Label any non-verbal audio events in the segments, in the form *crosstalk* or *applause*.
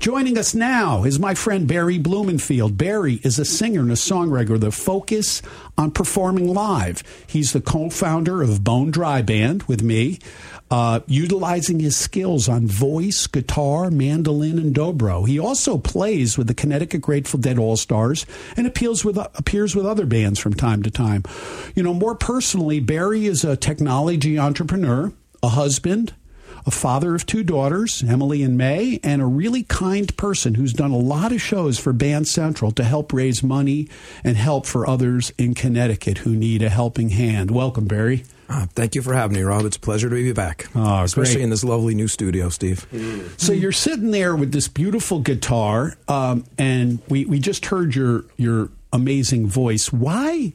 Joining us now is my friend Barry Blumenfield. Barry is a singer and a songwriter with a focus on performing live. He's the co founder of Bone Dry Band with me, uh, utilizing his skills on voice, guitar, mandolin, and dobro. He also plays with the Connecticut Grateful Dead All Stars and appeals with, appears with other bands from time to time. You know, more personally, Barry is a technology entrepreneur, a husband, a father of two daughters, Emily and May, and a really kind person who's done a lot of shows for Band Central to help raise money and help for others in Connecticut who need a helping hand. Welcome, Barry. Uh, thank you for having me, Rob. It's a pleasure to be back. Oh, especially great. in this lovely new studio, Steve. So you're sitting there with this beautiful guitar, um, and we, we just heard your your amazing voice. Why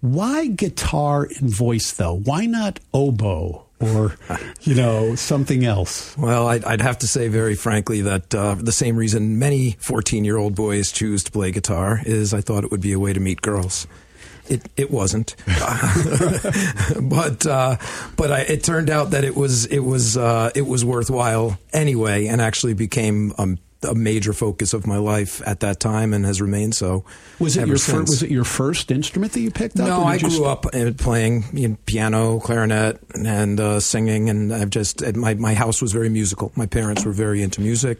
why guitar and voice though? Why not oboe or you know something else? Well, I'd, I'd have to say very frankly that uh, the same reason many 14 year old boys choose to play guitar is I thought it would be a way to meet girls. It it wasn't, *laughs* but uh, but I, it turned out that it was it was uh, it was worthwhile anyway, and actually became um, a major focus of my life at that time, and has remained so. Was it your fir- was it your first instrument that you picked up? No, I grew st- up uh, playing you know, piano, clarinet, and uh, singing, and I've just my my house was very musical. My parents were very into music.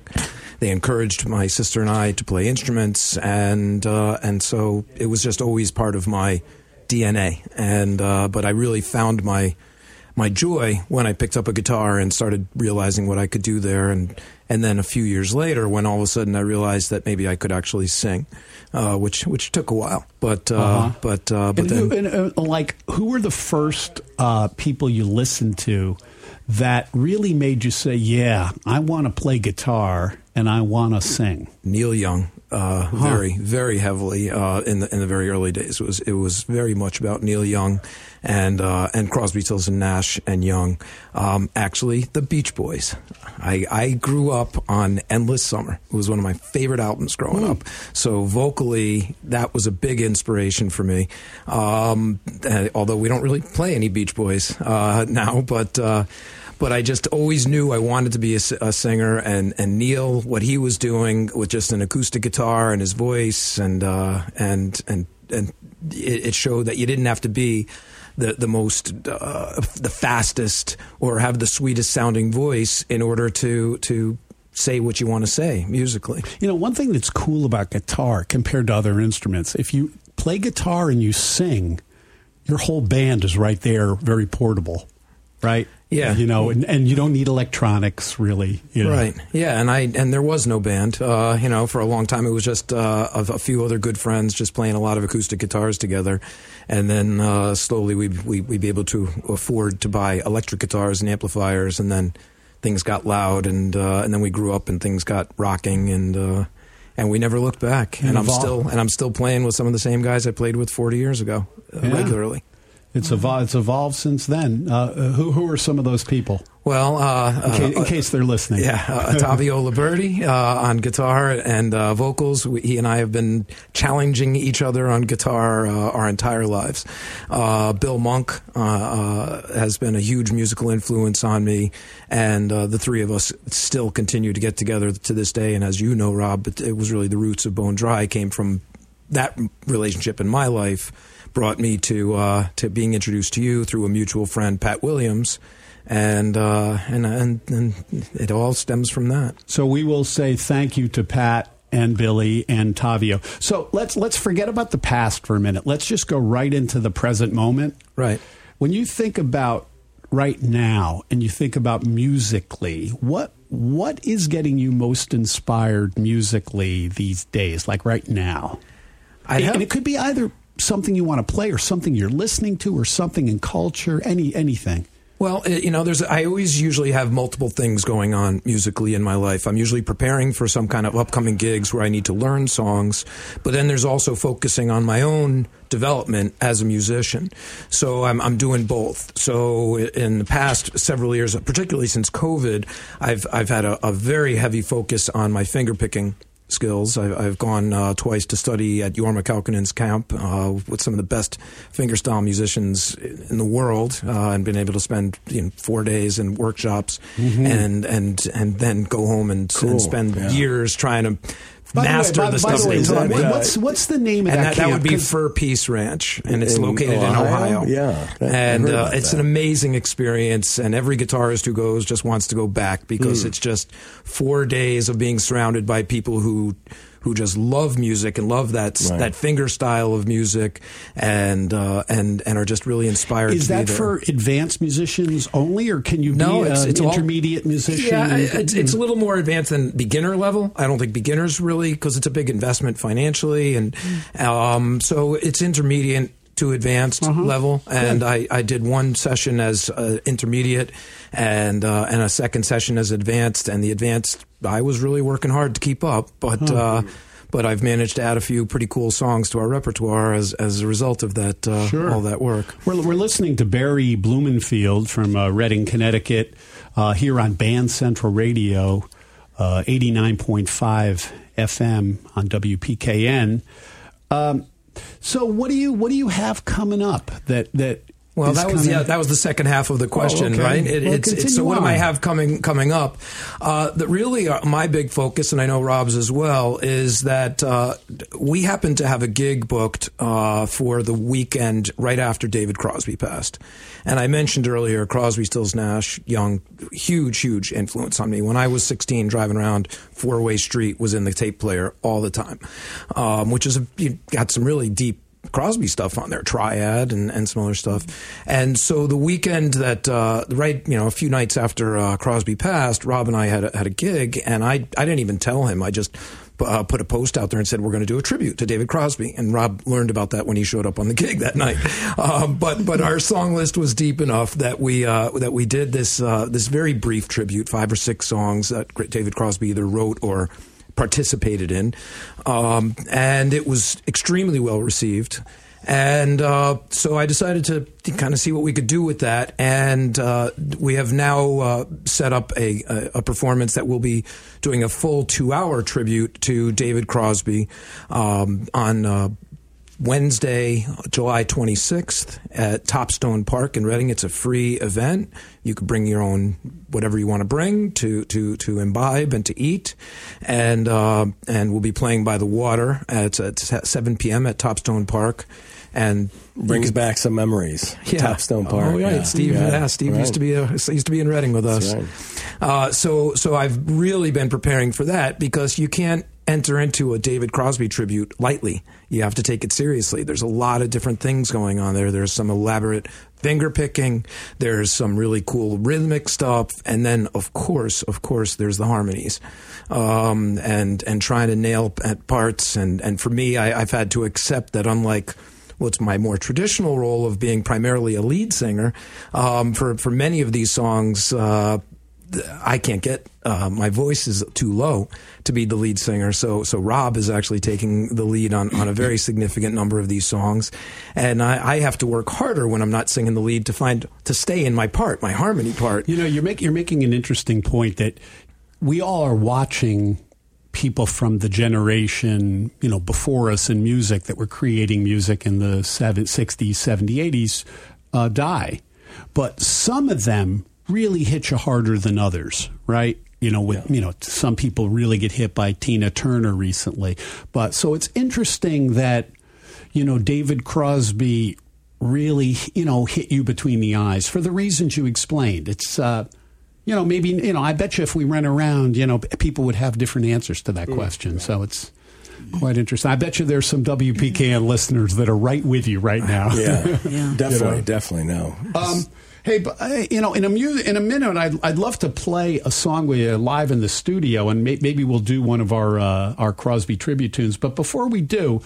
They encouraged my sister and I to play instruments, and uh, and so it was just always part of my DNA. And uh, but I really found my my joy when I picked up a guitar and started realizing what I could do there, and and then a few years later, when all of a sudden I realized that maybe I could actually sing, uh, which which took a while, but uh, Uh-huh. but uh, but and then who, and, uh, like, who were the first uh, people you listened to that really made you say, "Yeah, I want to play guitar and I want to sing"? Neil Young, uh, very very heavily uh, in the in the very early days. It was it was very much about Neil Young and uh, and Crosby, Stills and Nash and Young. Um, actually, the Beach Boys. I, I grew up on Endless Summer. It was one of my favorite albums growing up. So vocally, that was a big inspiration for me. Um, although we don't really play any Beach Boys uh, now, but. But I just always knew I wanted to be a singer. And, and Neil, what he was doing with just an acoustic guitar and his voice, and uh, and and and it, it showed that you didn't have to be the the most uh, the fastest or have the sweetest sounding voice in order to to say what you want to say musically. You know, one thing that's cool about guitar compared to other instruments, if you play guitar and you sing, your whole band is right there, very portable, right? Yeah. You know, and, and you don't need electronics really. You know. Right. Yeah, and I and there was no band. Uh, you know, for a long time it was just uh, a, a few other good friends just playing a lot of acoustic guitars together, and then uh, slowly we we we'd be able to afford to buy electric guitars and amplifiers, and then things got loud, and uh, and then we grew up and things got rocking, and uh, and we never looked back. And And, I'm still and I'm still playing with some of the same guys I played with 40 years ago uh, Yeah. regularly. It's evolved, it's evolved since then. Uh, who, who are some of those people? Well, uh, In, ca- in uh, case they're listening. Yeah, uh, Ottavio Liberti uh, on guitar and uh, vocals. We, he and I have been challenging each other on guitar uh, our entire lives. Uh, Bill Monk uh, uh, has been a huge musical influence on me, and uh, the three of us still continue to get together to this day. And as you know, Rob, it, it was really the roots of Bone Dry came from that relationship in my life brought me to uh, to being introduced to you through a mutual friend, Pat Williams, and uh, and and and it all stems from that. So we will say thank you to Pat and Billy and Tavio. So let's let's forget about the past for a minute. Let's just go right into the present moment. Right. When you think about right now and you think about musically, what what is getting you most inspired musically these days, like right now? I and it could be either something you want to play or something you're listening to or something in culture, any anything. Well, you know, there's I always usually have multiple things going on musically in my life. I'm usually preparing for some kind of upcoming gigs where I need to learn songs, but then there's also focusing on my own development as a musician. So I'm I'm doing both. So in the past several years, particularly since COVID, I've I've had a, a very heavy focus on my finger picking skills. I've, I've gone uh, twice to study at Jorma Kaukonen's camp uh, with some of the best fingerstyle musicians in the world, uh, and been able to spend you know, four days in workshops, Mm-hmm. and and and then go home and, Cool, and spend yeah. years trying to By the way- master by- the stuff the way, they is that- taught me. what- what's what's the name of and that that, that would be Fur Peace Ranch, and it's In located in Ohio? Ohio. Yeah, I and uh, it's that. an amazing experience. And every guitarist who goes just wants to go back because Hmm. it's just four days of being surrounded by people who who just love music and love that Right. that finger style of music, and uh, and and are just really inspired. Is to be that for advanced musicians only, or can you No, be it's- an it's all- intermediate musician? Yeah, it's, it's a little more advanced than beginner level. I don't think beginners really, because it's a big investment financially, and um, so it's intermediate to advanced level. And I, I did one session as uh, intermediate, and uh, and a second session as advanced. And the advanced, I was really working hard to keep up, but. Uh, but I've managed to add a few pretty cool songs to our repertoire as, as a result of that uh, Sure. all that work. We're, we're listening to Barry Blumenfield from uh, Redding, Connecticut, uh, here on Band Central Radio, uh, 89.5 FM on WPKN. Um, so, what do you what do you have coming up that that? Well, that was yeah, that was the second half of the question, okay. right? It, Well, it's, it's, so what do I have coming coming up? Uh, the, really, uh, my big focus, and I know Rob's as well, is that uh, we happen to have a gig booked uh, for the weekend right after David Crosby passed. And I mentioned earlier, Crosby, Stills, Nash, Young, huge, huge influence on me. When I was 16, driving around Four Way Street was in the tape player all the time, um, which is a, you got some really deep Crosby stuff on there, Triad and, and some other stuff. And so the weekend that, uh, right, you know, a few nights after uh, Crosby passed, Rob and I had a, had a gig, and I, I didn't even tell him. I just uh, put a post out there and said, we're going to do a tribute to David Crosby. And Rob learned about that when he showed up on the gig that night. *laughs* Um, but, but our song list was deep enough that we, uh, that we did this, uh, this very brief tribute, five or six songs that David Crosby either wrote or participated in, um, and it was extremely well received. And uh, so I decided to, kind of see what we could do with that, and uh, we have now uh, set up a, a, a performance that will be doing a full two-hour tribute to David Crosby um, on. Wednesday, July 26th at Topstone Park in Redding. It's a free event. You could bring your own whatever you want to bring to to to imbibe and to eat, and uh, and we'll be playing by the water at, at 7 p.m. at Topstone Park. And Brings back some memories. *laughs* Topstone Park. Oh, yeah, yeah. Steve. Yeah, Steve right. used to be a, used to be in Redding with us. right. Uh, so so I've really been preparing for that because you can't enter into a David Crosby tribute lightly. You have to take it seriously. There's a lot of different things going on there. There's some elaborate finger picking. There's some really cool rhythmic stuff, and then of course, of course, there's the harmonies, um, and and trying to nail at parts. And and for me, I, I've had to accept that unlike what's my more traditional role of being primarily a lead singer. Um, for for many of these songs, uh, I can't get uh, my voice is too low to be the lead singer. So so Rob is actually taking the lead on on a very *clears throat* significant number of these songs, and I, I have to work harder when I'm not singing the lead to find to stay in my part, my harmony part. You know, you're making you're making an interesting point that we all are watching people from the generation, you know, before us in music that were creating music in the 70s, 60s, 70s, 80s uh, die. But some of them really hit you harder than others, right? You know, with you know, some people really get hit by Tina Turner recently. But so it's interesting that you know David Crosby really you know hit you between the eyes for the reasons you explained. It's uh, you know maybe you know I bet you if we ran around you know people would have different answers to that question. So it's quite interesting. I bet you there's some WPKN listeners that are right with you right now. Yeah, *laughs* Yeah. definitely, definitely no. Um, hey, but uh, you know, in a mu- in a minute, I'd I'd love to play a song with you live in the studio, and may- maybe we'll do one of our uh, our Crosby tribute tunes. But before we do,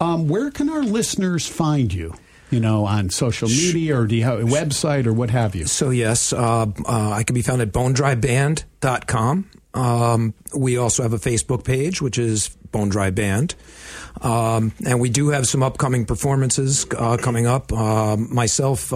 um, where can our listeners find you? You know, on social media, or do you have a website, or what have you? So yes, uh, uh, I can be found at bonedryband.com. Um, we also have a Facebook page, which is Bone Dry Band. Um, and we do have some upcoming performances uh, coming up. Um myself,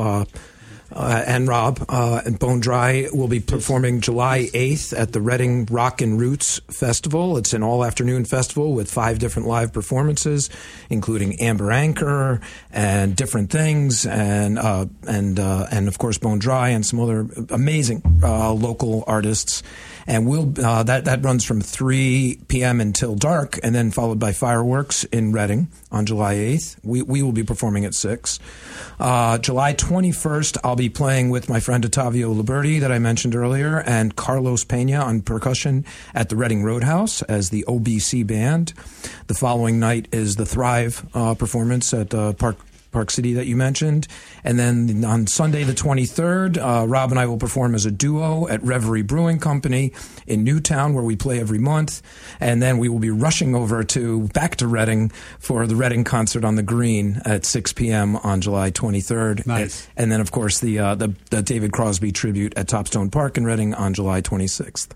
uh, and Rob uh, and Bone Dry will be performing July 8th at the Redding Rock and Roots Festival. It's an all afternoon festival with five different live performances, including Amber Anchor and different things, and uh, and uh, and of course Bone Dry and some other amazing uh, local artists. And we'll uh, that that runs from 3 p.m. until dark, and then followed by fireworks in Redding on July 8th. We we will be performing at six. July 21st, I'll be playing with my friend Ottavio Liberti that I mentioned earlier, and Carlos Pena on percussion at the Redding Roadhouse as the OBC band. The following night is the Thrive uh, performance at uh, Park Park City that you mentioned. And then on Sunday, the 23rd, uh, Rob and I will perform as a duo at Reverie Brewing Company in Newtown, where we play every month. And then we will be rushing over to back to Redding for the Redding concert on the Green at 6 p.m. on July 23rd. Nice. And, and then, of course, the, uh, the, the David Crosby tribute at Topstone Park in Redding on July 26th.